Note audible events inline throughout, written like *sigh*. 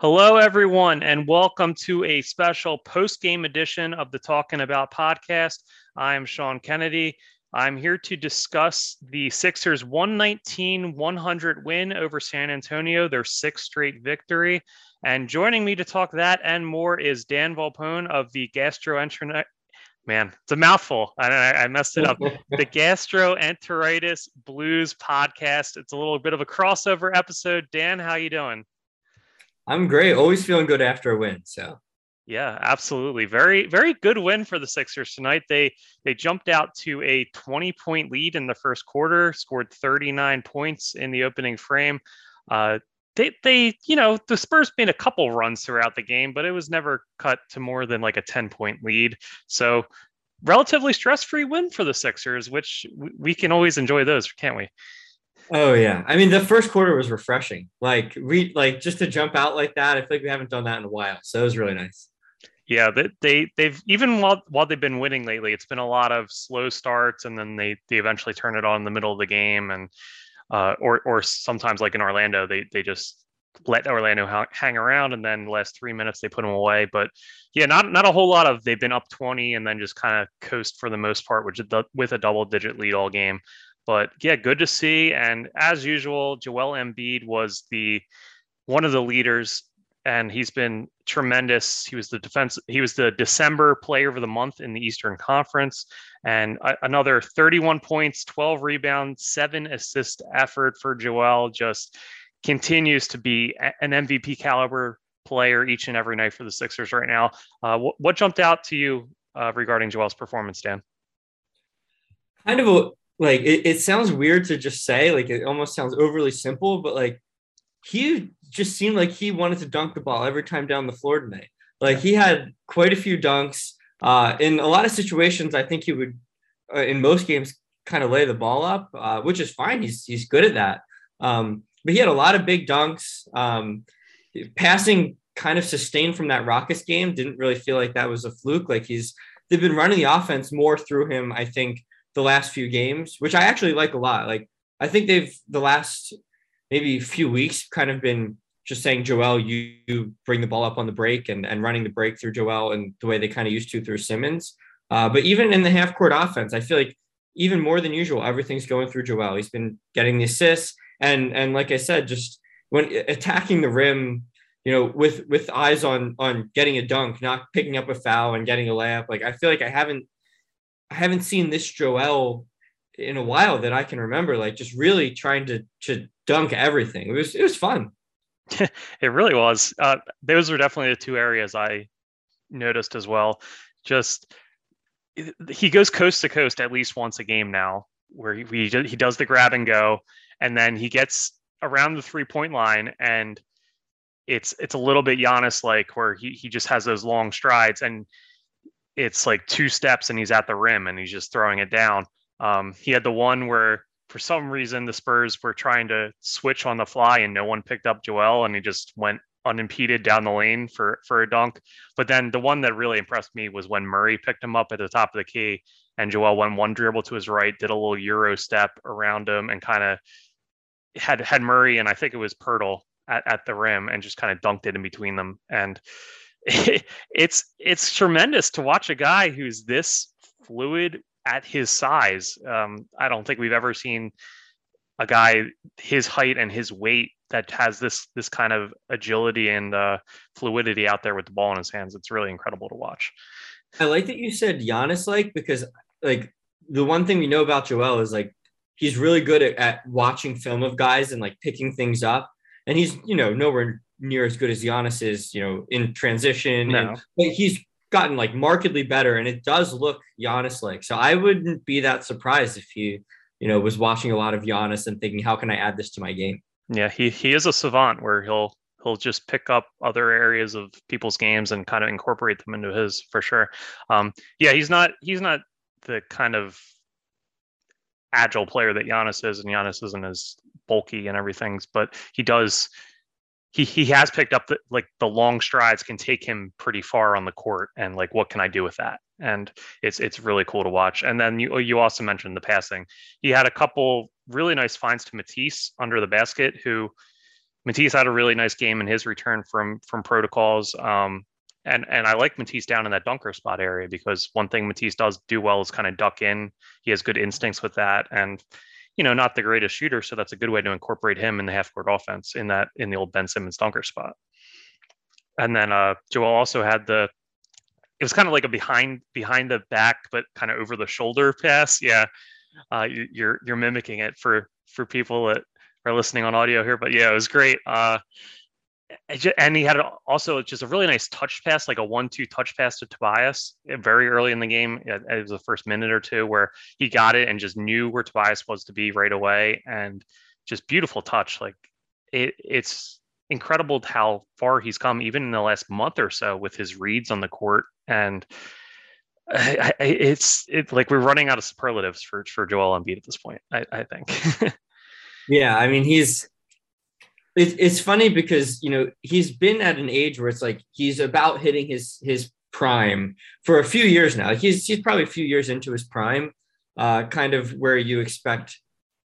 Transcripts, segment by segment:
Hello, everyone, and welcome to a special post game edition of the Talking About podcast. I'm Sean Kennedy. I'm here to discuss the Sixers 119 100 win over San Antonio, their sixth straight victory. And joining me to talk that and more is Dan Volpone of the Gastroenterite. Man, it's a mouthful. I, I messed it up. *laughs* the Gastroenteritis Blues podcast. It's a little bit of a crossover episode. Dan, how you doing? I'm great. Always feeling good after a win. So yeah, absolutely. Very, very good win for the Sixers tonight. They they jumped out to a 20 point lead in the first quarter, scored 39 points in the opening frame. Uh, they they you know the Spurs made a couple runs throughout the game, but it was never cut to more than like a 10 point lead. So relatively stress free win for the Sixers, which we can always enjoy those, can't we? Oh yeah, I mean the first quarter was refreshing. Like we like just to jump out like that. I feel like we haven't done that in a while, so it was really nice. Yeah, they, they they've even while while they've been winning lately, it's been a lot of slow starts, and then they they eventually turn it on in the middle of the game, and uh, or or sometimes like in Orlando, they they just let Orlando hang around, and then the last three minutes they put them away. But yeah, not not a whole lot of they've been up twenty and then just kind of coast for the most part, which with a double digit lead all game. But yeah, good to see. And as usual, Joel Embiid was the one of the leaders, and he's been tremendous. He was the defense. He was the December Player of the Month in the Eastern Conference, and another 31 points, 12 rebounds, seven assist effort for Joel. Just continues to be an MVP caliber player each and every night for the Sixers right now. Uh, what, what, jumped out to you uh, regarding Joel's performance, Dan? Kind of a like it, it sounds weird to just say like it almost sounds overly simple but like he just seemed like he wanted to dunk the ball every time down the floor tonight. Like he had quite a few dunks. Uh, in a lot of situations i think he would uh, in most games kind of lay the ball up uh, which is fine. He's he's good at that. Um, but he had a lot of big dunks. Um, passing kind of sustained from that rockets game didn't really feel like that was a fluke. Like he's they've been running the offense more through him i think the last few games, which I actually like a lot. Like I think they've the last maybe few weeks kind of been just saying Joel, you, you bring the ball up on the break and, and running the break through Joel and the way they kind of used to through Simmons. Uh, but even in the half court offense, I feel like even more than usual, everything's going through Joel. He's been getting the assists and and like I said, just when attacking the rim, you know, with with eyes on on getting a dunk, not picking up a foul and getting a layup. Like I feel like I haven't I haven't seen this Joel in a while that I can remember, like just really trying to to dunk everything. It was it was fun. *laughs* it really was. Uh, those were definitely the two areas I noticed as well. Just he goes coast to coast at least once a game now, where he he, he does the grab and go, and then he gets around the three point line and it's it's a little bit Giannis like where he he just has those long strides and it's like two steps and he's at the rim and he's just throwing it down. Um, he had the one where for some reason the Spurs were trying to switch on the fly and no one picked up Joel and he just went unimpeded down the lane for for a dunk. But then the one that really impressed me was when Murray picked him up at the top of the key and Joel went one dribble to his right, did a little euro step around him and kind of had had Murray and I think it was Poeltl at, at the rim and just kind of dunked it in between them. And *laughs* it's it's tremendous to watch a guy who's this fluid at his size. Um, I don't think we've ever seen a guy his height and his weight that has this this kind of agility and uh, fluidity out there with the ball in his hands. It's really incredible to watch. I like that you said Giannis like because like the one thing we know about Joel is like he's really good at, at watching film of guys and like picking things up. And he's, you know, nowhere near as good as Giannis is, you know, in transition. No. And, but he's gotten like markedly better, and it does look Giannis like. So I wouldn't be that surprised if he, you know, was watching a lot of Giannis and thinking, how can I add this to my game? Yeah, he he is a savant where he'll he'll just pick up other areas of people's games and kind of incorporate them into his for sure. Um, yeah, he's not he's not the kind of agile player that Giannis is, and Giannis isn't as bulky and everything, but he does he he has picked up the like the long strides can take him pretty far on the court and like what can I do with that and it's it's really cool to watch and then you you also mentioned the passing he had a couple really nice finds to Matisse under the basket who Matisse had a really nice game in his return from from protocols. Um, and and I like Matisse down in that dunker spot area because one thing Matisse does do well is kind of duck in. He has good instincts with that, and you know, not the greatest shooter, so that's a good way to incorporate him in the half court offense in that in the old Ben Simmons dunker spot. And then uh, Joel also had the it was kind of like a behind behind the back but kind of over the shoulder *laughs* pass. Yeah, uh, you're you're mimicking it for for people that are listening on audio here, but yeah, it was great. Uh, and he had also just a really nice touch pass, like a one-two touch pass to Tobias eh, very early in the game. It was the first minute or two where he got it and just knew where Tobias was to be right away, and just beautiful touch. Like it, it's incredible how far he's come, even in the last month or so, with his reads on the court. And it's it like we're running out of superlatives for for Joel Embiid at this point. I, I think. *laughs* yeah, I mean he's it's it's funny because you know he's been at an age where it's like he's about hitting his his prime for a few years now. He's he's probably a few years into his prime, uh, kind of where you expect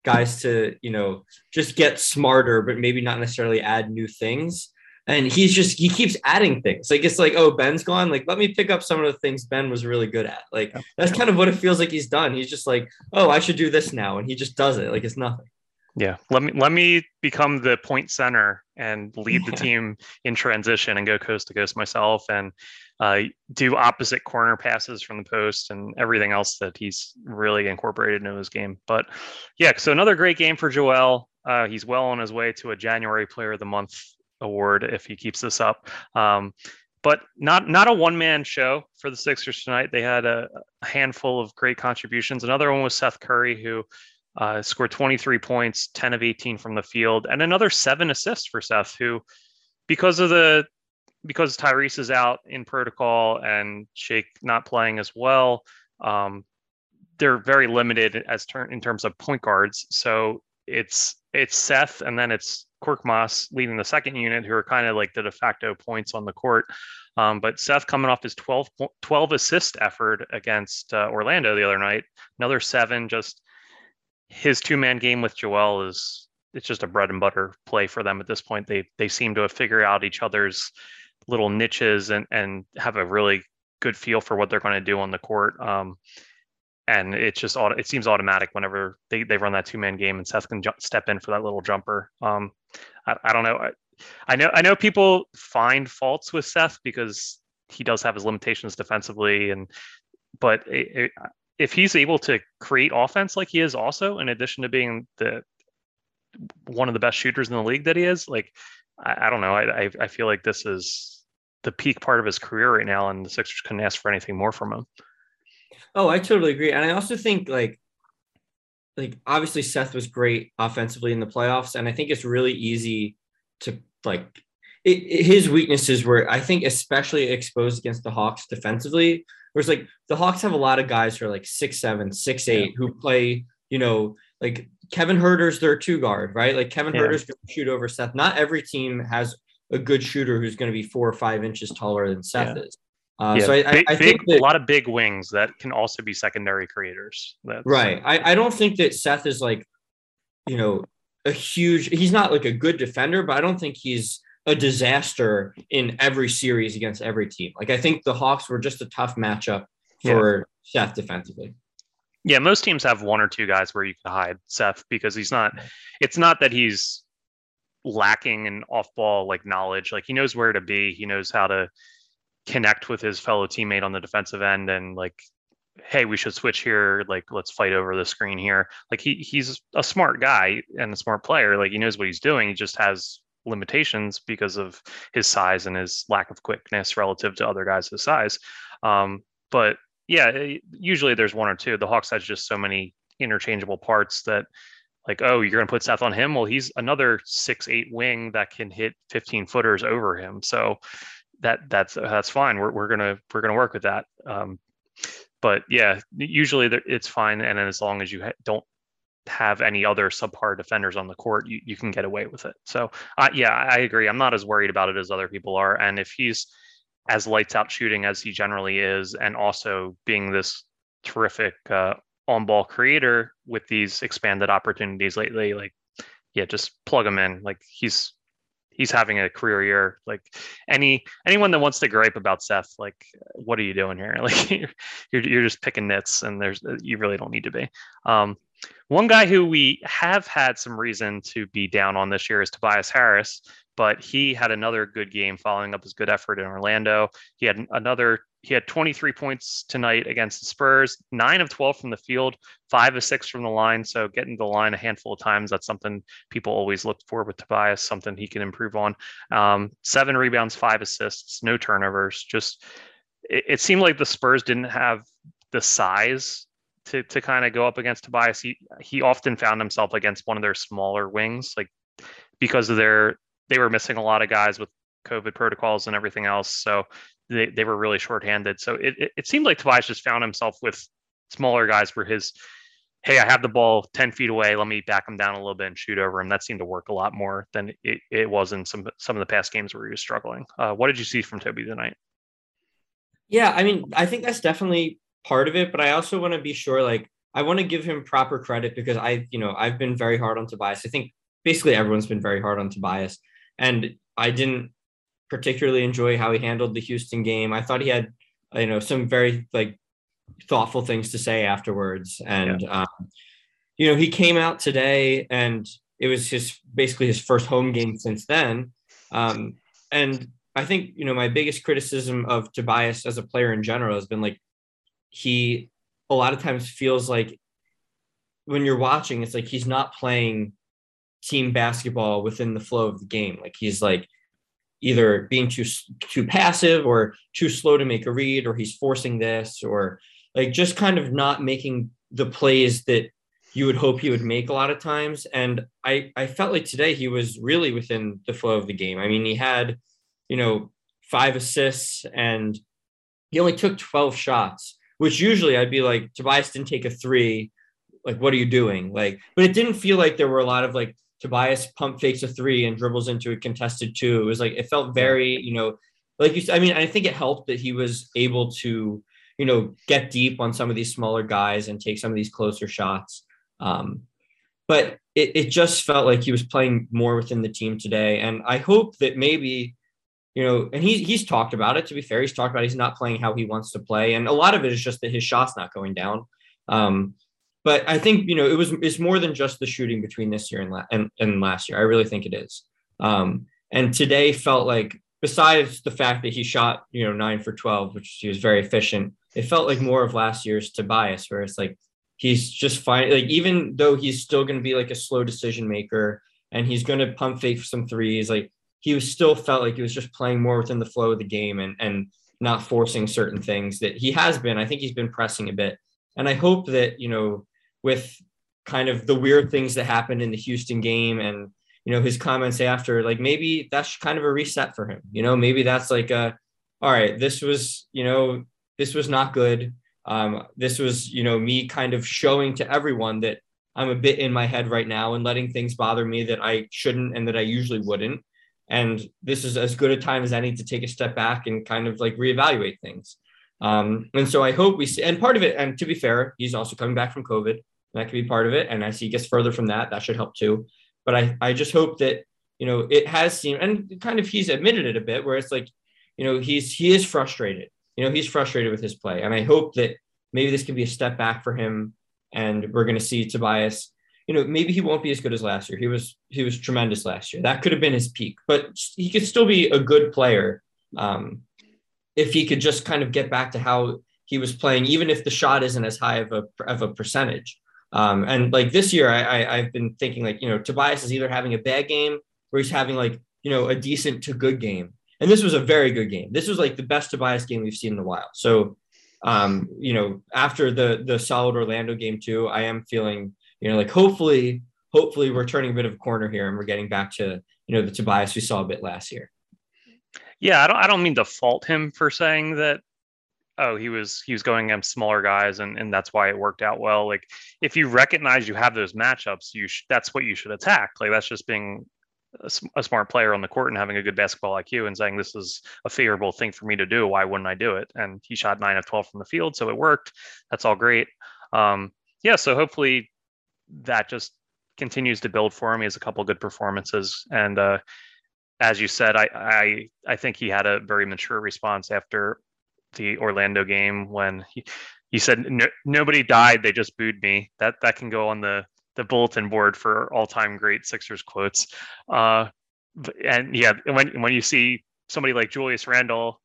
guys to you know just get smarter, but maybe not necessarily add new things. And he's just he keeps adding things. Like it's like oh Ben's gone. Like let me pick up some of the things Ben was really good at. Like that's kind of what it feels like he's done. He's just like oh I should do this now, and he just does it. Like it's nothing. Yeah, let me let me become the point center and lead the *laughs* team in transition and go coast to coast myself and uh, do opposite corner passes from the post and everything else that he's really incorporated into his game. But yeah, so another great game for Joel. Uh, he's well on his way to a January Player of the Month award if he keeps this up. Um, but not not a one man show for the Sixers tonight. They had a, a handful of great contributions. Another one was Seth Curry, who uh, scored 23 points, 10 of 18 from the field, and another seven assists for Seth, who, because of the because Tyrese is out in protocol and Shake not playing as well, um, they're very limited as ter- in terms of point guards. So it's it's Seth and then it's Korkmaz leading the second unit, who are kind of like the de facto points on the court. Um, but Seth coming off his 12, 12 assist effort against uh, Orlando the other night, another seven, just his two man game with Joel is it's just a bread and butter play for them at this point. They they seem to have figured out each other's little niches and and have a really good feel for what they're going to do on the court. Um, and it's just it seems automatic whenever they, they run that two man game and Seth can ju- step in for that little jumper. Um, I, I don't know. I, I know I know people find faults with Seth because he does have his limitations defensively and but it, it, if he's able to create offense like he is also in addition to being the one of the best shooters in the league that he is like i, I don't know. I, I feel like this is the peak part of his career right now and the sixers couldn't ask for anything more from him. Oh i totally agree. And i also think like like obviously seth was great offensively in the playoffs and i think it's really easy to like it, it, his weaknesses were i think especially exposed against the hawks defensively Whereas like the Hawks have a lot of guys who are like six seven, six eight, yeah. who play, you know, like Kevin Huerter's their two guard, right? Like Kevin yeah. Huerter's going to shoot over Seth. Not every team has a good shooter who's going to be four or five inches taller than Seth yeah. is. Uh, yeah, so I, big, I think that, a lot of big wings that can also be secondary creators. That's, right. I, I don't think that Seth is like, you know, a huge. He's not like a good defender, but I don't think he's a disaster in every series against every team. Like I think the Hawks were just a tough matchup for yeah. Seth defensively. Yeah, most teams have one or two guys where you can hide Seth because he's not. It's not that he's lacking in off-ball like knowledge. Like he knows where to be. He knows how to connect with his fellow teammate on the defensive end and like hey we should switch here like let's fight over the screen here like he he's a smart guy and a smart player like he knows what he's doing he just has limitations because of his size and his lack of quickness relative to other guys his size. Um, but yeah, eh, usually there's one or two. The Hawks has just so many interchangeable parts that like, oh, you're going to put Seth on him. Well, he's another six, eight wing that can hit 15 footers over him. So that that's, that's fine. We're, we're to, we're to work with that. Um, but yeah, usually it's fine. And as long as you don't have any other subpar defenders on the court, you, you can get away with it. So, uh, yeah, I agree. I'm not as worried about it as other people are. And if he's as lights out shooting as he generally is, and also being this terrific uh, on ball creator with these expanded opportunities lately, like, yeah, just plug him in. Like, he's he's having a career year. Like any anyone that wants to gripe about Seth, like what are you doing here? *laughs* Like you're you're just picking nits, and there's you really don't need to be. Um, one guy who we have had some reason to be down on this year is Tobias Harris, but he had another good game following up his good effort in Orlando. He had another he had 23 points tonight against the Spurs, nine of 12 from the field, five of six from the line. So getting the line a handful of times, that's something people always look for with Tobias, something he can improve on. Um, seven rebounds, five assists, no turnovers. Just it, it seemed like the Spurs didn't have the size to to kind of go up against Tobias. He he often found himself against one of their smaller wings, like because of their they were missing a lot of guys with COVID protocols and everything else. So they, they were really shorthanded. So it, it, it seemed like Tobias just found himself with smaller guys for his, hey, I have the ball 10 feet away. Let me back him down a little bit and shoot over him. That seemed to work a lot more than it, it was in some some of the past games where he was struggling. Uh, what did you see from Toby tonight? Yeah, I mean, I think that's definitely part of it, but I also want to be sure, like, I want to give him proper credit because I, you know, I've been very hard on Tobias. I think basically everyone's been very hard on Tobias. And I didn't particularly enjoy how he handled the Houston game. I thought he had, you know, some very like thoughtful things to say afterwards. And, yeah. um, you know, he came out today and it was his basically his first home game since then. Um, and I think, you know, my biggest criticism of Tobias as a player in general has been like he a lot of times feels like when you're watching, it's like he's not playing team basketball within the flow of the game. Like he's like either being too too passive or too slow to make a read or he's forcing this or like just kind of not making the plays that you would hope he would make a lot of times. And i i felt like today he was really within the flow of the game. I mean he had you know five assists and he only took 12 shots which usually i'd be like tobias didn't take a three like what are you doing like but it didn't feel like there were a lot of like Tobias pump fakes a three and dribbles into a contested two. It was like it felt very, you know, like you. I mean, I think it helped that he was able to, you know, get deep on some of these smaller guys and take some of these closer shots. Um, but it, it just felt like he was playing more within the team today, and I hope that maybe, you know, and he's he's talked about it. To be fair, he's talked about he's not playing how he wants to play, and a lot of it is just that his shot's not going down. Um, but I think you know it was it's more than just the shooting between this year and la- and, and last year. I really think it is. Um, and today felt like besides the fact that he shot you know nine for twelve, which he was very efficient, it felt like more of last year's Tobias, where it's like he's just fine. Like even though he's still going to be like a slow decision maker and he's going to pump fake some threes, like he was still felt like he was just playing more within the flow of the game and and not forcing certain things that he has been. I think he's been pressing a bit. And I hope that, you know, with kind of the weird things that happened in the Houston game and you know his comments after like maybe that's kind of a reset for him you know maybe that's like a all right this was you know this was not good um this was you know me kind of showing to everyone that I'm a bit in my head right now and letting things bother me that I shouldn't and that I usually wouldn't and this is as good a time as any to take a step back and kind of like reevaluate things um and so I hope we see and part of it and to be fair he's also coming back from covid that could be part of it. And as he gets further from that, that should help too. But I, I just hope that, you know, it has seemed, and kind of he's admitted it a bit where it's like, you know, he's, he is frustrated, you know, he's frustrated with his play. And I hope that maybe this can be a step back for him. And we're going to see Tobias, you know, maybe he won't be as good as last year. He was, he was tremendous last year. That could have been his peak, but he could still be a good player. Um, if he could just kind of get back to how he was playing, even if the shot isn't as high of a, of a percentage. Um, and like this year, I, I have been thinking like you know Tobias is either having a bad game or he's having like you know a decent to good game. And this was a very good game. This was like the best Tobias game we've seen in a while. So um, you know after the the solid Orlando game too, I am feeling you know like hopefully hopefully we're turning a bit of a corner here and we're getting back to you know the Tobias we saw a bit last year. Yeah, I don't I don't mean to fault him for saying that oh he was he was going against smaller guys and and that's why it worked out well. Like if you recognize you have those matchups you sh- that's what you should attack. Like that's just being a, smart player on the court and having a good basketball IQ and saying this is a favorable thing for me to do. Why wouldn't I do it? And he shot 9 of 12 from the field so it worked. That's all great. Um yeah so hopefully that just continues to build for him he has a couple good performances and uh as you said, I, I I think he had a very mature response after the Orlando game when he, he said no, nobody died, they just booed me. That that can go on the the bulletin board for all time great Sixers quotes. Uh, and yeah, when when you see somebody like Julius Randle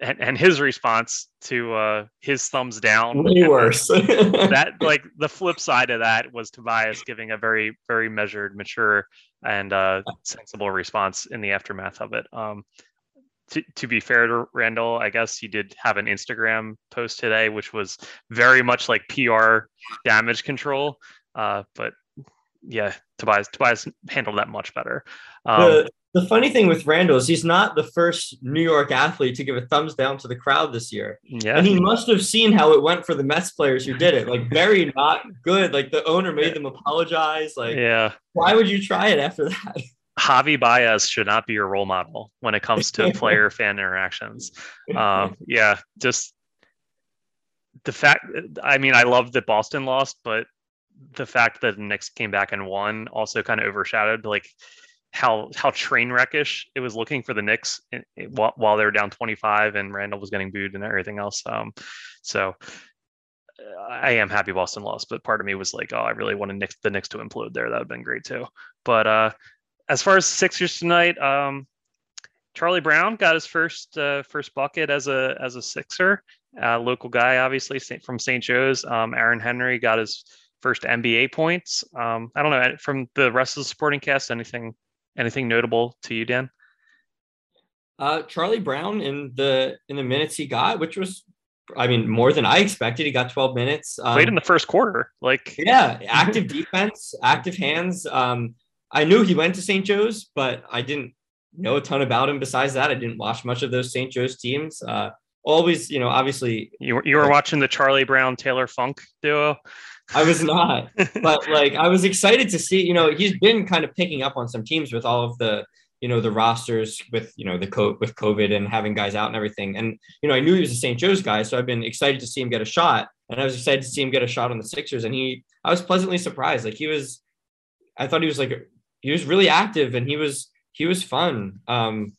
and, and his response to uh, his thumbs down. Way worse. *laughs* that like the flip side of that was Tobias giving a very very measured, mature, and uh, sensible response in the aftermath of it. Um, to, to be fair to Randle, I guess he did have an Instagram post today, which was very much like PR damage control. Uh, but yeah, Tobias Tobias handled that much better. Um, the, the funny thing with Randle is he's not the first New York athlete to give a thumbs down to the crowd this year. Yeah. And he must have seen how it went for the Mets players who did it. Like *laughs* very not good. Like the owner made them apologize. Like yeah. Why would you try it after that? *laughs* Javy Baez should not be your role model when it comes to *laughs* player fan interactions. Um, yeah, just the fact. I mean, I love that Boston lost, but the fact that the Knicks came back and won also kind of overshadowed like how how train wreckish it was looking for the Knicks while, while they were down 25 and Randle was getting booed and everything else. Um, so I am happy Boston lost, but part of me was like, oh, I really wanted Knicks, the Knicks to implode there. That would have been great too. But uh, as far as Sixers tonight, um, Charlie Brown got his first uh, first bucket as a as a Sixer, uh, local guy, obviously from St. Joe's. Um, Aaron Henry got his first NBA points. Um, I don't know from the rest of the supporting cast. Anything Anything notable to you, Dan? Uh, Charlie Brown in the in the minutes he got, which was, I mean, more than I expected. He got 12 minutes. Um, Played in the first quarter, like yeah, active defense, active hands. Um, I knew he went to St. Joe's, but I didn't know a ton about him. Besides that, I didn't watch much of those St. Joe's teams. Uh, always, you know, obviously, you were, you were watching the Charlie Brown Taylor Funk duo. I was not, but *laughs* like I was excited to see. You know, he's been kind of picking up on some teams with all of the you know the rosters with you know the co- with COVID and having guys out and everything. And you know, I knew he was a St. Joe's guy, so I've been excited to see him get a shot. And I was excited to see him get a shot on the Sixers. And he, I was pleasantly surprised. Like he was, I thought he was like he was really active and he was he was fun. Um,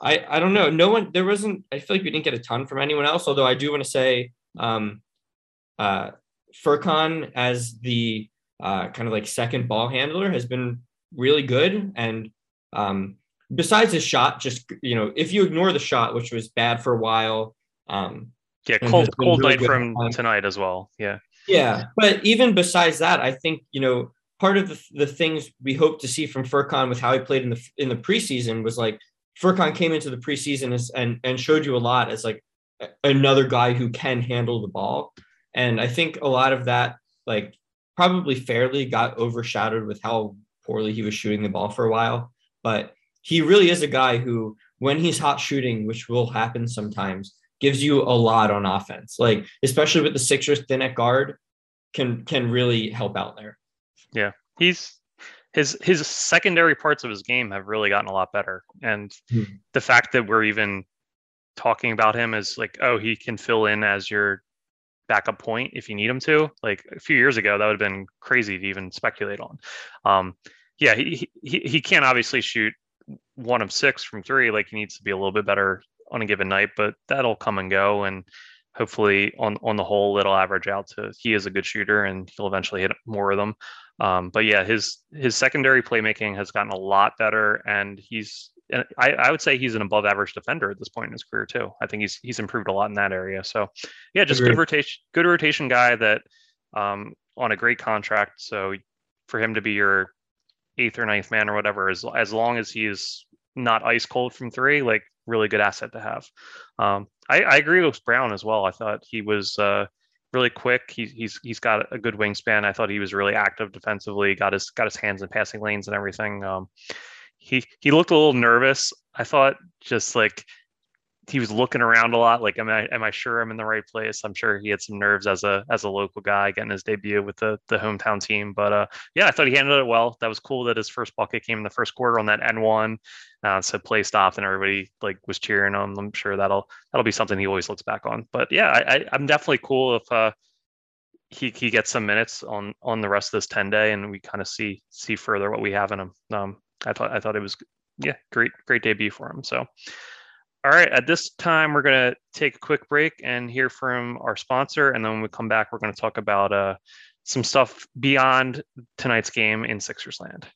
I I don't know. No one there wasn't. I feel like we didn't get a ton from anyone else. Although I do want to say, um, uh, Furkan as the uh, kind of like second ball handler has been really good. And um, besides his shot, just you know, if you ignore the shot, which was bad for a while. Um, yeah, cold cold really night from tonight as well. Yeah. Yeah, but even besides that, I think you know part of the, the things we hope to see from Furkan with how he played in the in the preseason was like Furkan came into the preseason as, and and showed you a lot as like another guy who can handle the ball. And I think a lot of that, like, probably fairly got overshadowed with how poorly he was shooting the ball for a while. But he really is a guy who, when he's hot shooting, which will happen sometimes, gives you a lot on offense. Like, especially with the Sixers thin at guard, can can really help out there. Yeah. He's his his secondary parts of his game have really gotten a lot better. And mm-hmm. the fact that we're even talking about him as like, oh, he can fill in as your backup point if you need him to. Like a few years ago, that would have been crazy to even speculate on. Um, yeah, he, he he can't obviously shoot one of six from three. Like he needs to be a little bit better on a given night, but that'll come and go. And hopefully, on on the whole, it'll average out to he is a good shooter and he'll eventually hit more of them. Um, but yeah, his his secondary playmaking has gotten a lot better, and he's and I, I would say he's an above average defender at this point in his career too. I think he's he's improved a lot in that area. So yeah, just good rotation, good rotation guy that um, on a great contract. So for him to be your eighth or ninth man or whatever, as as long as he's not ice cold from three, like really good asset to have. Um, I, I agree with Brown as well. I thought he was uh, really quick. He, he's he's got a good wingspan. I thought he was really active defensively. Got his got his hands in passing lanes and everything. Um, he he looked a little nervous. I thought just like he was looking around a lot. Like, am I am I sure I'm in the right place? I'm sure he had some nerves as a as a local guy getting his debut with the the hometown team. But uh, yeah, I thought he handled it well. That was cool that his first bucket came in the first quarter on that and-one. Uh, so play stopped and everybody like was cheering him. I'm sure that'll that'll be something he always looks back on. But yeah, I, I am definitely cool if uh he he gets some minutes on on the rest of this 10 day and we kind of see see further what we have in him. Um, I thought I thought it was yeah, great great debut for him. So, all right, at this time we're gonna take a quick break and hear from our sponsor, and then when we come back, we're gonna talk about uh, some stuff beyond tonight's game in Sixers land.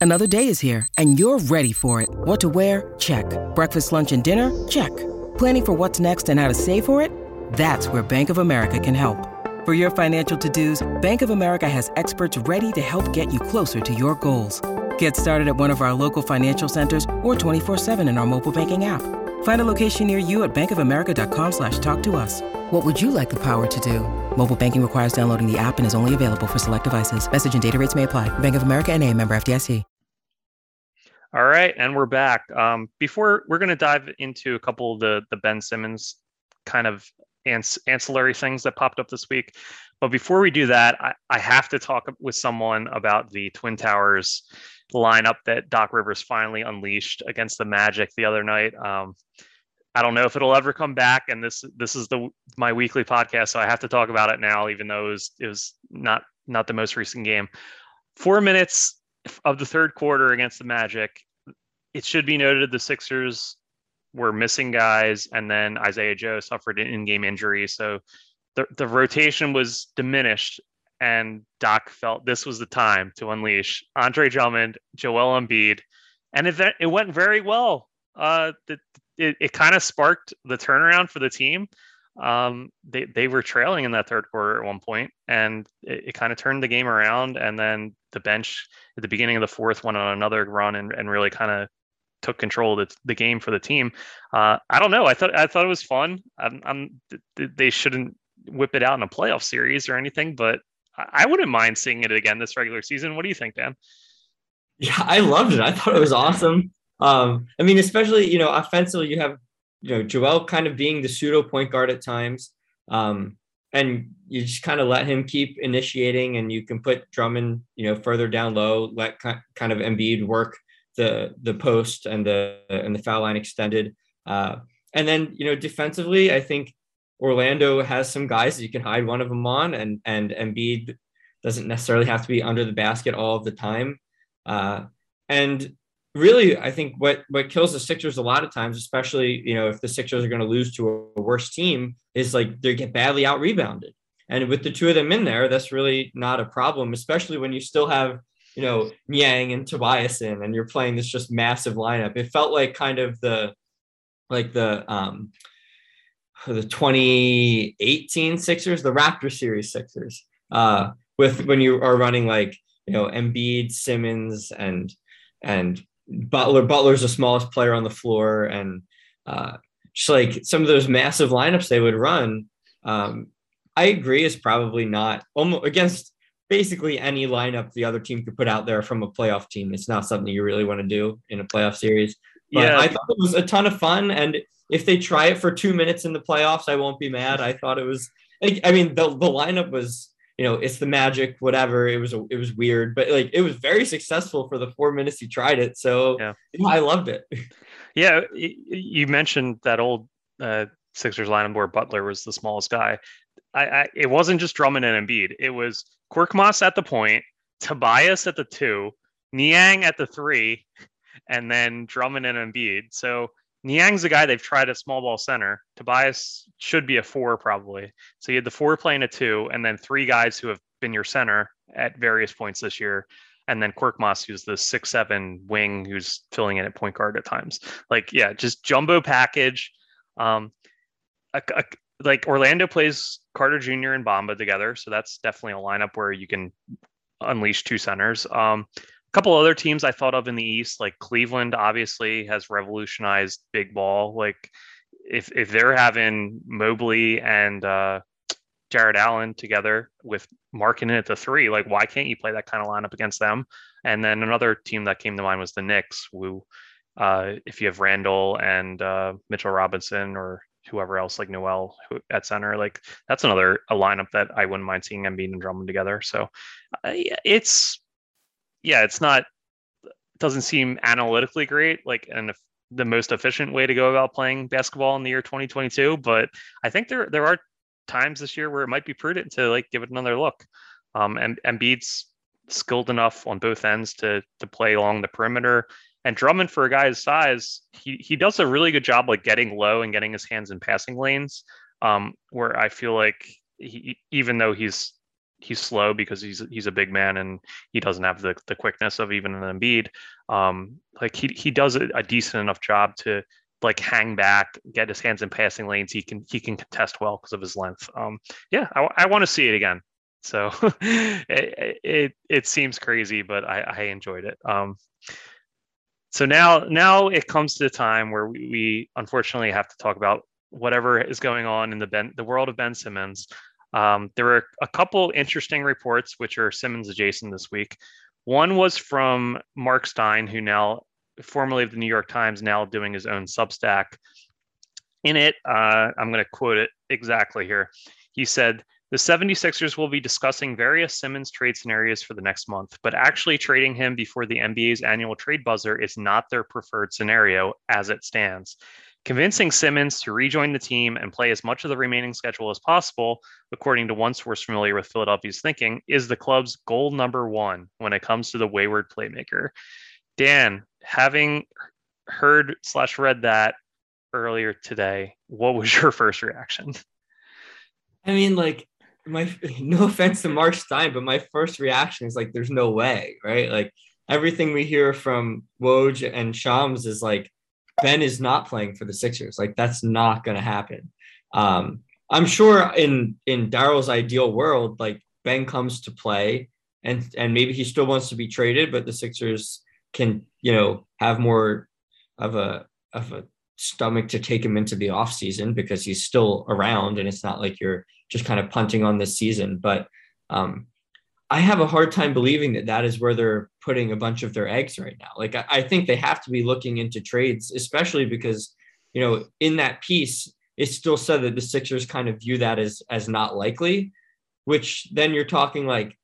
Another day is here, and you're ready for it. What to wear? Check. Breakfast, lunch, and dinner? Check. Planning for what's next and how to save for it? That's where Bank of America can help. For your financial to-dos, Bank of America has experts ready to help get you closer to your goals. Get started at one of our local financial centers or 24-7 in our mobile banking app. Find a location near you at bankofamerica.com slash talk to us. What would you like the power to do? Mobile banking requires downloading the app and is only available for select devices. Message and data rates may apply. Bank of America and a member FDIC. All right, and we're back. Um, before we're going to dive into a couple of the the Ben Simmons kind of ans- ancillary things that popped up this week. But before we do that, I, I have to talk with someone about the Twin Towers lineup that Doc Rivers finally unleashed against the Magic the other night. Um, I don't know if it'll ever come back, and this this is the my weekly podcast, so I have to talk about it now, even though it was it was not not the most recent game. Four minutes of the third quarter against the Magic. It should be noted the Sixers were missing guys, and then Isaiah Joe suffered an in-game injury, so the the rotation was diminished. And Doc felt this was the time to unleash Andre Drummond, Joel Embiid, and it it went very well. Uh, the, it it kind of sparked the turnaround for the team. Um, they they were trailing in that third quarter at one point, and it, it kind of turned the game around. And then the bench at the beginning of the fourth went on another run and, and really kind of took control of the, the game for the team. Uh, I don't know. I thought I thought it was fun. I'm, I'm, they shouldn't whip it out in a playoff series or anything, but I wouldn't mind seeing it again this regular season. What do you think, Dan? Yeah, I loved it. I thought it was awesome. Um, I mean, especially you know, offensively, you have you know Joel kind of being the pseudo point guard at times, um, and you just kind of let him keep initiating, and you can put Drummond you know further down low, let kind of Embiid work the the post and the and the foul line extended. Uh, and then you know defensively, I think Orlando has some guys that you can hide one of them on, and and Embiid doesn't necessarily have to be under the basket all of the time. Uh, and really, I think what what kills the Sixers a lot of times, especially you know if the Sixers are going to lose to a, a worse team, is like they get badly out rebounded. And with the two of them in there, that's really not a problem, especially when you still have you know, Niang and Tobias in, and you're playing this just massive lineup. It felt like kind of the like the um the 2018 Sixers, the Raptor series Sixers, uh, with when you are running like you know Embiid, Simmons, and and Butler. Butler's the smallest player on the floor, and uh, just like some of those massive lineups they would run. Um, I agree is probably not almost against basically any lineup the other team could put out there from a playoff team. It's not something you really want to do in a playoff series. But yeah. I thought it was a ton of fun. And if they try it for two minutes in the playoffs, I won't be mad. I thought it was, I mean, the, the lineup was, you know, it's the magic, whatever. It was, it was weird, but like it was very successful for the four minutes he tried it. So yeah. I loved it. *laughs* Yeah. You mentioned that old uh, Sixers lineup where Butler was the smallest guy. I, I, it wasn't just Drummond and Embiid. It was Korkmaz at the point, Tobias at the two, Niang at the three, and then Drummond and Embiid. So Niang's a guy they've tried at small ball center. Tobias should be a four probably. So you had the four playing a two, and then three guys who have been your center at various points this year. And then Korkmaz, who's the six seven wing who's filling in at point guard at times. Like, yeah, just jumbo package. Um, a, a, like Orlando plays Carter Jr. and Bamba together, so that's definitely a lineup where you can unleash two centers. Um, a couple other teams I thought of in the East, like Cleveland, obviously has revolutionized big ball. Like if if they're having Mobley and uh, Jarrett Allen together with Markkanen at the three, like why can't you play that kind of lineup against them? And then another team that came to mind was the Knicks, who uh, if you have Randle and uh, Mitchell Robinson or whoever else like Noel at center. Like that's another a lineup that I wouldn't mind seeing Embiid and Drummond together. So uh, it's yeah, it's not doesn't seem analytically great, like and the most efficient way to go about playing basketball in the year 2022. But I think there there are times this year where it might be prudent to like give it another look. Um, and Embiid's skilled enough on both ends to to play along the perimeter. And Drummond, for a guy his size, he he does a really good job like getting low and getting his hands in passing lanes. Um, where I feel like he, even though he's he's slow because he's he's a big man and he doesn't have the, the quickness of even an Embiid. Um, like he he does a, a decent enough job to like hang back, get his hands in passing lanes. He can he can contest well because of his length. Um, yeah, I, I want to see it again. So *laughs* it, it, it seems crazy, but I, I enjoyed it. Um, so now now it comes to the time where we, we unfortunately have to talk about whatever is going on in the Ben the world of Ben Simmons. Um, there were a couple interesting reports which are Simmons adjacent this week. One was from Mark Stein, who now formerly of the New York Times, now doing his own Substack. In it, uh, I'm going to quote it exactly here. He said, the 76ers will be discussing various Simmons trade scenarios for the next month, but actually trading him before the NBA's annual trade buzzer is not their preferred scenario as it stands. Convincing Simmons to rejoin the team and play as much of the remaining schedule as possible, according to one source familiar with Philadelphia's thinking, is the club's goal number one when it comes to the wayward playmaker. Dan, having heard slash read that earlier today, what was your *laughs* first reaction? I mean, like my *laughs* no offense to Mark Stein, but my first reaction is like, there's no way, right? Like everything we hear from Woj and Shams is like Ben is not playing for the Sixers. Like that's not going to happen. Um, I'm sure in in Daryl's ideal world, like Ben comes to play, and and maybe he still wants to be traded, but the Sixers can you know have more of a of a stomach to take him into the offseason because he's still around and it's not like you're just kind of punting on this season but um, I have a hard time believing that that is where they're putting a bunch of their eggs right now. Like, I, I, think they have to be looking into trades, especially because, you know, in that piece, it still said that the Sixers kind of view that as as not likely, which then you're talking like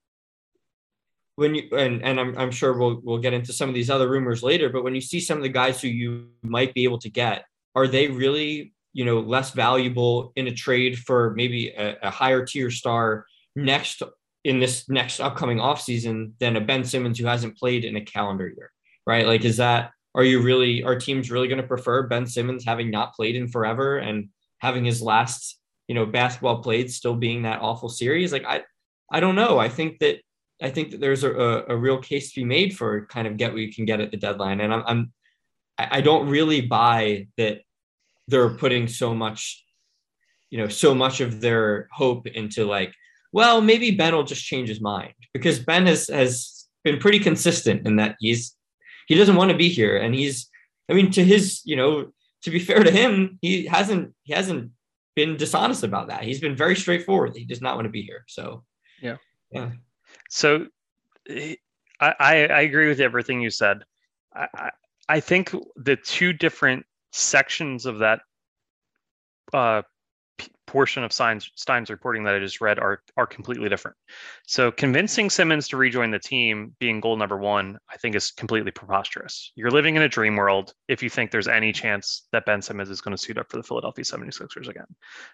when you and, and I'm, I'm sure we'll we'll get into some of these other rumors later, but when you see some of the guys who you might be able to get, are they really, you know, less valuable in a trade for maybe a, a higher tier star next in this next upcoming offseason than a Ben Simmons who hasn't played in a calendar year, right? Like, is that, are you really, are teams really going to prefer Ben Simmons having not played in forever and having his last, you know, basketball played still being that awful series? Like, I, I don't know. I think that, I think that there's a, a, a real case to be made for kind of get what you can get at the deadline. And I'm, I'm I don't really buy that they're putting so much, you know, so much of their hope into like, well, maybe Ben will just change his mind because Ben has has been pretty consistent in that he's he doesn't want to be here, and he's I mean to his you know to be fair to him, he hasn't he hasn't been dishonest about that. He's been very straightforward. He does not want to be here. So yeah, yeah. So I I, I agree with everything you said. I, I I think the two different sections of that uh, portion of Stein's, Stein's reporting that I just read are are completely different. So convincing Simmons to rejoin the team being goal number one, I think is completely preposterous. You're living in a dream world if you think there's any chance that Ben Simmons is going to suit up for the Philadelphia 76ers again.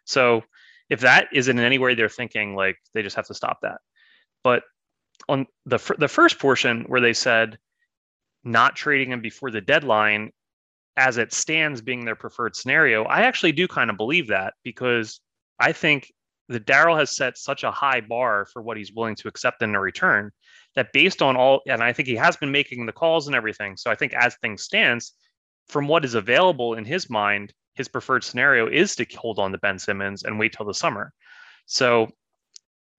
So if that isn't in any way they're thinking, like they just have to stop that. But on the the first portion where they said not trading him before the deadline as it stands being their preferred scenario, I actually do kind of believe that because I think that Daryl has set such a high bar for what he's willing to accept in a return that based on all, and I think he has been making the calls and everything. So I think as things stands, from what is available in his mind, his preferred scenario is to hold on to Ben Simmons and wait till the summer. So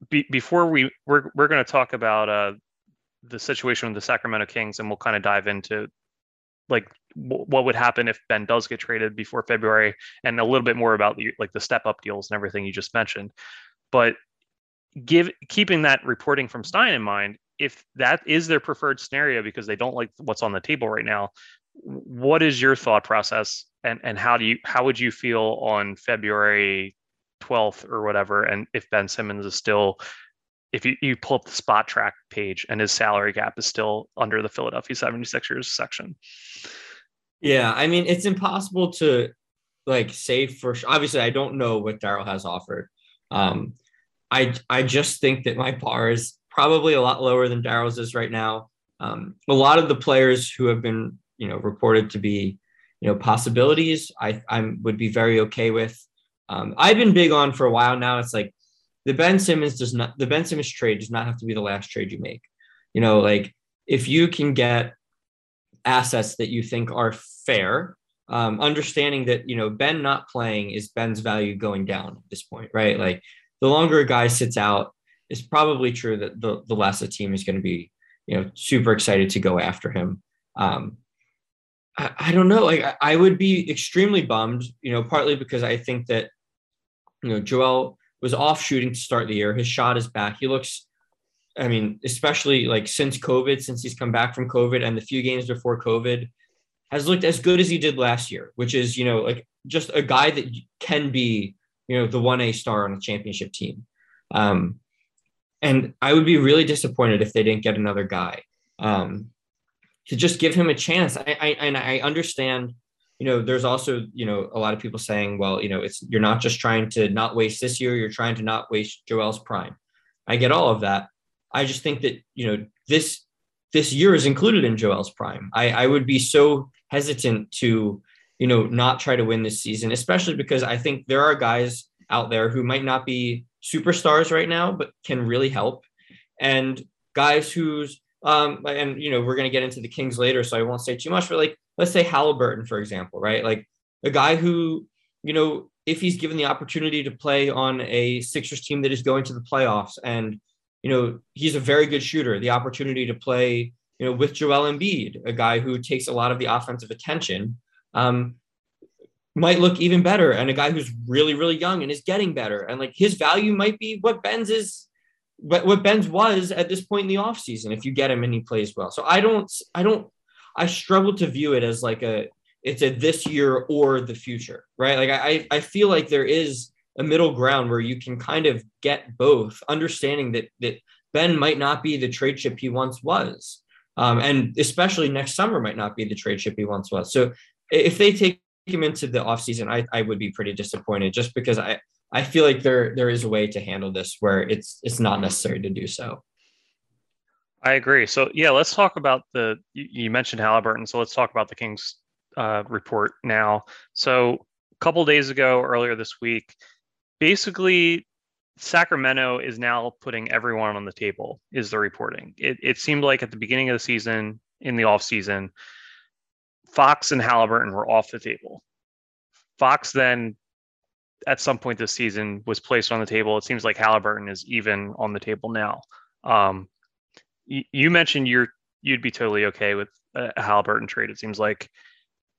be, before we we're we're going to talk about uh, the situation with the Sacramento Kings, and we'll kind of dive into like what would happen if Ben does get traded before February, and a little bit more about the, like the step up deals and everything you just mentioned. But give keeping that reporting from Stein in mind, if that is their preferred scenario because they don't like what's on the table right now, what is your thought process, and and how do you how would you feel on February 12th or whatever, and if Ben Simmons is still if you, you pull up the Spotrac page and his salary cap is still under the Philadelphia 76ers section. Yeah, I mean it's impossible to like say for sure. Obviously, I don't know what Daryl has offered. Um, I I just think that my bar is probably a lot lower than Daryl's is right now. Um, a lot of the players who have been, you know, reported to be, you know, possibilities, I I would be very okay with. Um, I've been big on for a while now. It's like the Ben Simmons does not the Ben Simmons trade does not have to be the last trade you make. You know, like if you can get assets that you think are fair, um, understanding that you know Ben not playing is Ben's value going down at this point, right? Like the longer a guy sits out, it's probably true that the the less a team is going to be you know super excited to go after him. Um, I, I don't know. Like I, I would be extremely bummed, you know, partly because I think that you know Joel was off shooting to start the year. His shot is back. He looks, I mean, especially like since COVID, since he's come back from COVID and the few games before COVID, has looked as good as he did last year, which is, you know, like just a guy that can be, you know, the 1A star on a championship team. Um, and I would be really disappointed if they didn't get another guy um, to just give him a chance. I, I, and I understand you know, there's also, you know, a lot of people saying, well, you know, it's you're not just trying to not waste this year, you're trying to not waste Joel's prime. I get all of that. I just think that, you know, this this year is included in Joel's prime. I, I would be so hesitant to, you know, not try to win this season, especially because I think there are guys out there who might not be superstars right now, but can really help. And guys who's um, and you know, we're gonna get into the Kings later, so I won't say too much, but like let's say Halliburton, for example, right? Like a guy who, you know, if he's given the opportunity to play on a Sixers team that is going to the playoffs and, you know, he's a very good shooter, the opportunity to play, you know, with Joel Embiid, a guy who takes a lot of the offensive attention, um, might look even better. And a guy who's really, really young and is getting better. And like his value might be what Ben's is what, what Ben's was at this point in the offseason if you get him and he plays well. So I don't I don't I struggle to view it as like a it's a this year or the future, right? Like I I feel like there is a middle ground where you can kind of get both, understanding that that Ben might not be the trade chip he once was, um, and especially next summer might not be the trade chip he once was. So if they take him into the offseason, I I would be pretty disappointed just because I I feel like there there is a way to handle this where it's it's not necessary to do so. I agree. So yeah, let's talk about the. You mentioned Halliburton, so let's talk about the Kings uh, report now. So a couple days ago, earlier this week, basically Sacramento is now putting everyone on the table. Is the reporting? It, it seemed like at the beginning of the season, in the off season, Fox and Halliburton were off the table. Fox then, at some point this season, was placed on the table. It seems like Halliburton is even on the table now. Um, you mentioned you're you'd be totally okay with a Halliburton trade. It seems like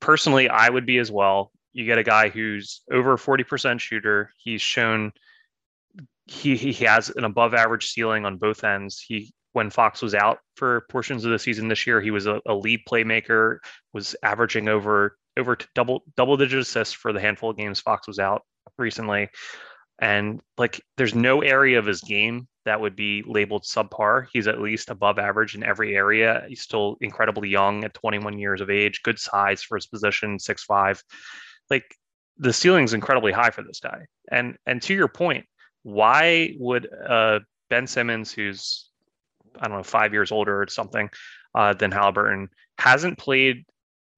personally, I would be as well. You get a guy who's over 40% shooter. He's shown he he has an above average ceiling on both ends. He when Fox was out for portions of the season this year, he was a, a lead playmaker, was averaging over over double double digit assists for the handful of games Fox was out recently. And like there's no area of his game that would be labeled subpar. He's at least above average in every area. He's still incredibly young at 21 years of age, good size for his position, six five. Like the ceiling's incredibly high for this guy. And and to your point, why would uh, Ben Simmons, who's I don't know five years older or something uh, than Halliburton, hasn't played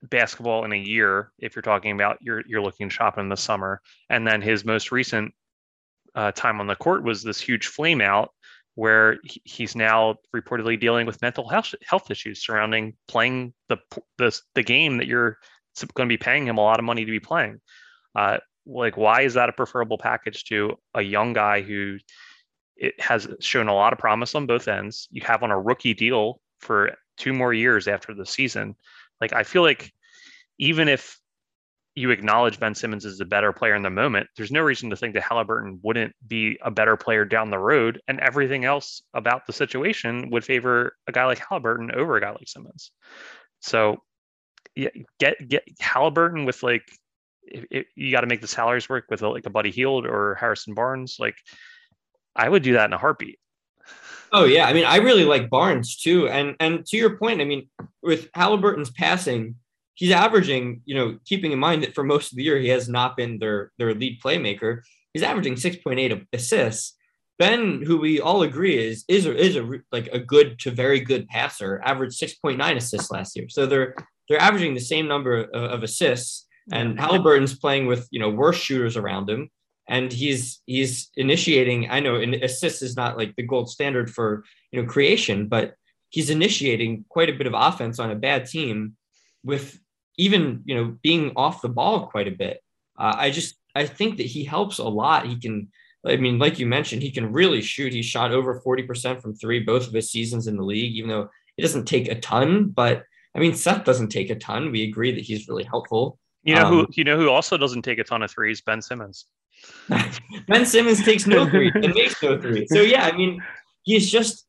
basketball in a year. If you're talking about you're you're looking to shop in the summer, and then his most recent uh, time on the court was this huge flame out where he's now reportedly dealing with mental health health issues surrounding playing the the, the game that you're going to be paying him a lot of money to be playing. Uh, like, why is that a preferable package to a young guy who it has shown a lot of promise on both ends? You have on a rookie deal for two more years after the season. Like, I feel like even if you acknowledge Ben Simmons is a better player in the moment, there's no reason to think that Halliburton wouldn't be a better player down the road. And everything else about the situation would favor a guy like Halliburton over a guy like Simmons. So yeah, get get Halliburton with like if, if you got to make the salaries work with a, like a Buddy Hield or Harrison Barnes. Like I would do that in a heartbeat. Oh yeah, I mean I really like Barnes too, and and to your point, I mean with Halliburton's passing he's averaging, you know, keeping in mind that for most of the year he has not been their their lead playmaker. He's averaging 6.8 assists. Ben, who we all agree is is a, is a like a good to very good passer, averaged six point nine assists last year. So they're they're averaging the same number of, of assists. And Halliburton's playing with you know worse shooters around him, and he's he's initiating. I know an assist is not like the gold standard for you know creation, but he's initiating quite a bit of offense on a bad team, with even you know being off the ball quite a bit. Uh, I just I think that he helps a lot. He can I mean, like you mentioned, he can really shoot. He shot over 40% from three both of his seasons in the league, even though it doesn't take a ton. But I mean, Seth doesn't take a ton. We agree that he's really helpful. You know um, who you know who also doesn't take a ton of threes? Ben Simmons. *laughs* ben Simmons takes no three and makes no three. So yeah, I mean, he's just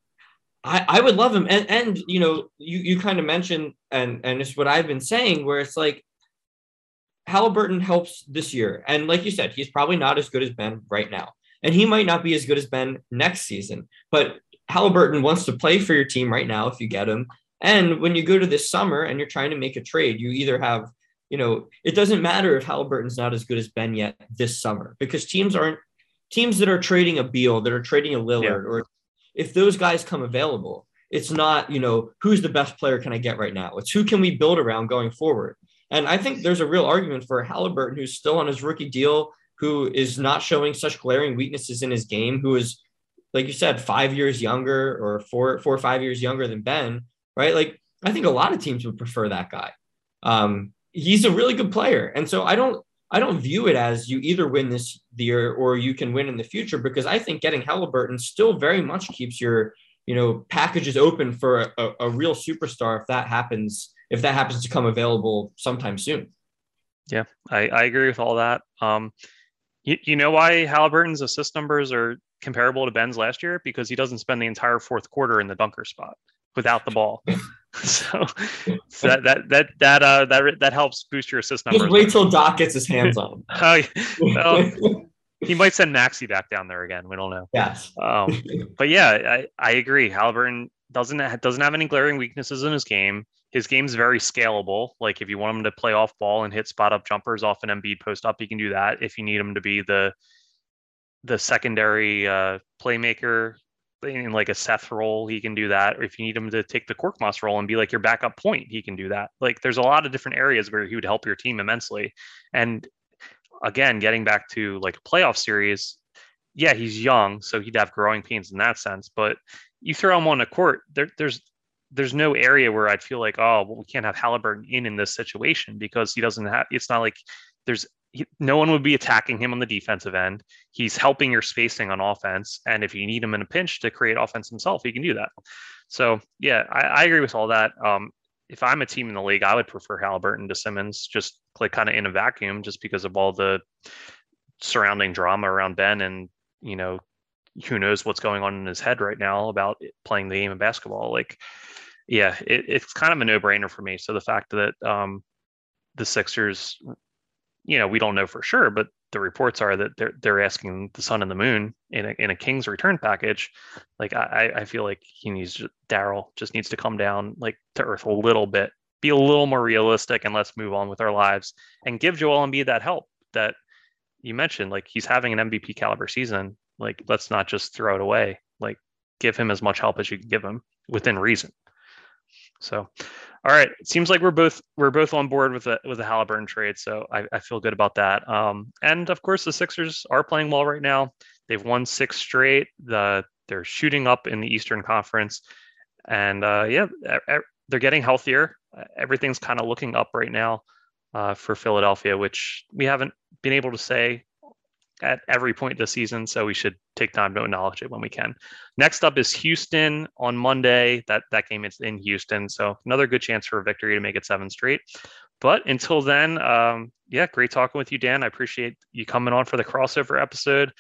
I, I would love him. And and you know, you you kind of mentioned and and it's what I've been saying, where it's like Halliburton helps this year. And like you said, he's probably not as good as Ben right now. And he might not be as good as Ben next season, but Halliburton wants to play for your team right now if you get him. And when you go to this summer and you're trying to make a trade, you either have, you know, it doesn't matter if Halliburton's not as good as Ben yet this summer because teams aren't teams that are trading a Beal, that are trading a Lillard, yeah. or if those guys come available, it's not, you know, who's the best player can I get right now? It's who can we build around going forward. And I think there's a real argument for Halliburton, who's still on his rookie deal who is not showing such glaring weaknesses in his game, who is, like you said, five years younger or four, four or five years younger than Ben, right? Like, I think a lot of teams would prefer that guy. Um, he's a really good player. And so I don't, I don't view it as you either win this year or you can win in the future because I think getting Halliburton still very much keeps your, you know, packages open for a, a, real superstar if that happens, if that happens to come available sometime soon. Yeah, I, I agree with all that. Um, you, you know why Halliburton's assist numbers are comparable to Ben's last year? Because he doesn't spend the entire fourth quarter in the dunker spot without the ball. *laughs* so, so, that that that that uh that that helps boost your assist numbers. Just wait till Doc gets his hands on. uh, well, *laughs* he might send Maxey back down there again. We don't know. Yes. Um, but yeah, I, I agree. Halliburton doesn't doesn't have any glaring weaknesses in his game his game's very scalable. Like if you want him to play off ball and hit spot up jumpers off an Embiid post up, he can do that. If you need him to be the the secondary uh, playmaker in like a Seth role, he can do that. Or if you need him to take the Korkmaz role and be like your backup point, he can do that. Like there's a lot of different areas where he would help your team immensely. And again, getting back to like a playoff series, yeah, he's young, so he'd have growing pains in that sense. But you throw him on a court, there, there's there's no area where I'd feel like, oh, well, we can't have Halliburton in in this situation because he doesn't have. It's not like there's he, no one would be attacking him on the defensive end. He's helping your spacing on offense, and if you need him in a pinch to create offense himself, he can do that. So yeah, I, I agree with all that. Um, if I'm a team in the league, I would prefer Halliburton to Simmons, just like kind of in a vacuum, just because of all the surrounding drama around Ben and you know who knows what's going on in his head right now about playing the game of basketball. Like yeah, it, it's kind of a no brainer for me. So the fact that um, the Sixers, you know, we don't know for sure, but the reports are that they're they're asking the sun and the moon in a in a King's return package. Like I I feel like he needs Daryl just needs to come down like to earth a little bit, be a little more realistic, and let's move on with our lives and give Joel Embiid that help that you mentioned. Like he's having an MVP caliber season. Like let's not just throw it away. Like give him as much help as you can give him within reason. So, all right, it seems like we're both we're both on board with the with the Halliburton trade. So I, I feel good about that. Um, and of course, the Sixers are playing well right now. They've won six straight. The they're shooting up in the Eastern Conference, and uh, yeah, they're getting healthier. Everything's kind of looking up right now uh, for Philadelphia, which we haven't been able to say at every point this season. So we should take time to acknowledge it when we can. Next up is Houston on Monday. That that game is in Houston, so another good chance for a victory to make it seven straight. But until then, um, yeah, great talking with you, Dan. I appreciate you coming on for the crossover episode.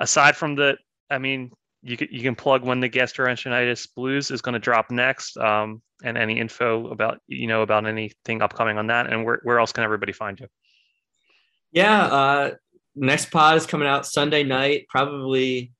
Aside from the, I mean, you can, you can plug when the gastroenteritis blues is going to drop next, um, and any info about you know about anything upcoming on that, and where where else can everybody find you? Yeah, uh, next pod is coming out Sunday night, probably.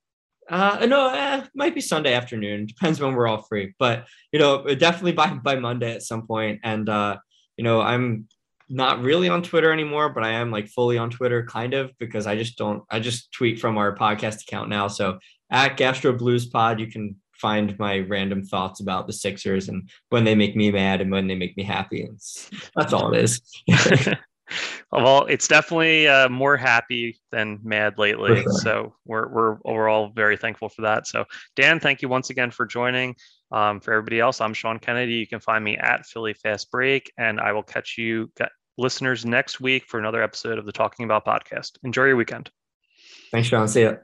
Uh, no, eh, might be Sunday afternoon. Depends when we're all free, but you know, definitely by by Monday at some point. And uh, you know, I'm not really on Twitter anymore, but I am like fully on Twitter, kind of, because I just don't. I just tweet from our podcast account now. So at Gastro Blues Pod, you can find my random thoughts about the Sixers and when they make me mad and when they make me happy. And that's all it is. *laughs* well, it's definitely uh, more happy than mad lately. Sure. So we're, we're, we're all very thankful for that. So Dan, thank you once again for joining. Um, for everybody else, I'm Sean Kennedy. You can find me at Philly Fast Break, and I will catch you listeners next week for another episode of the Talking About podcast. Enjoy your weekend. Thanks, Sean. See ya.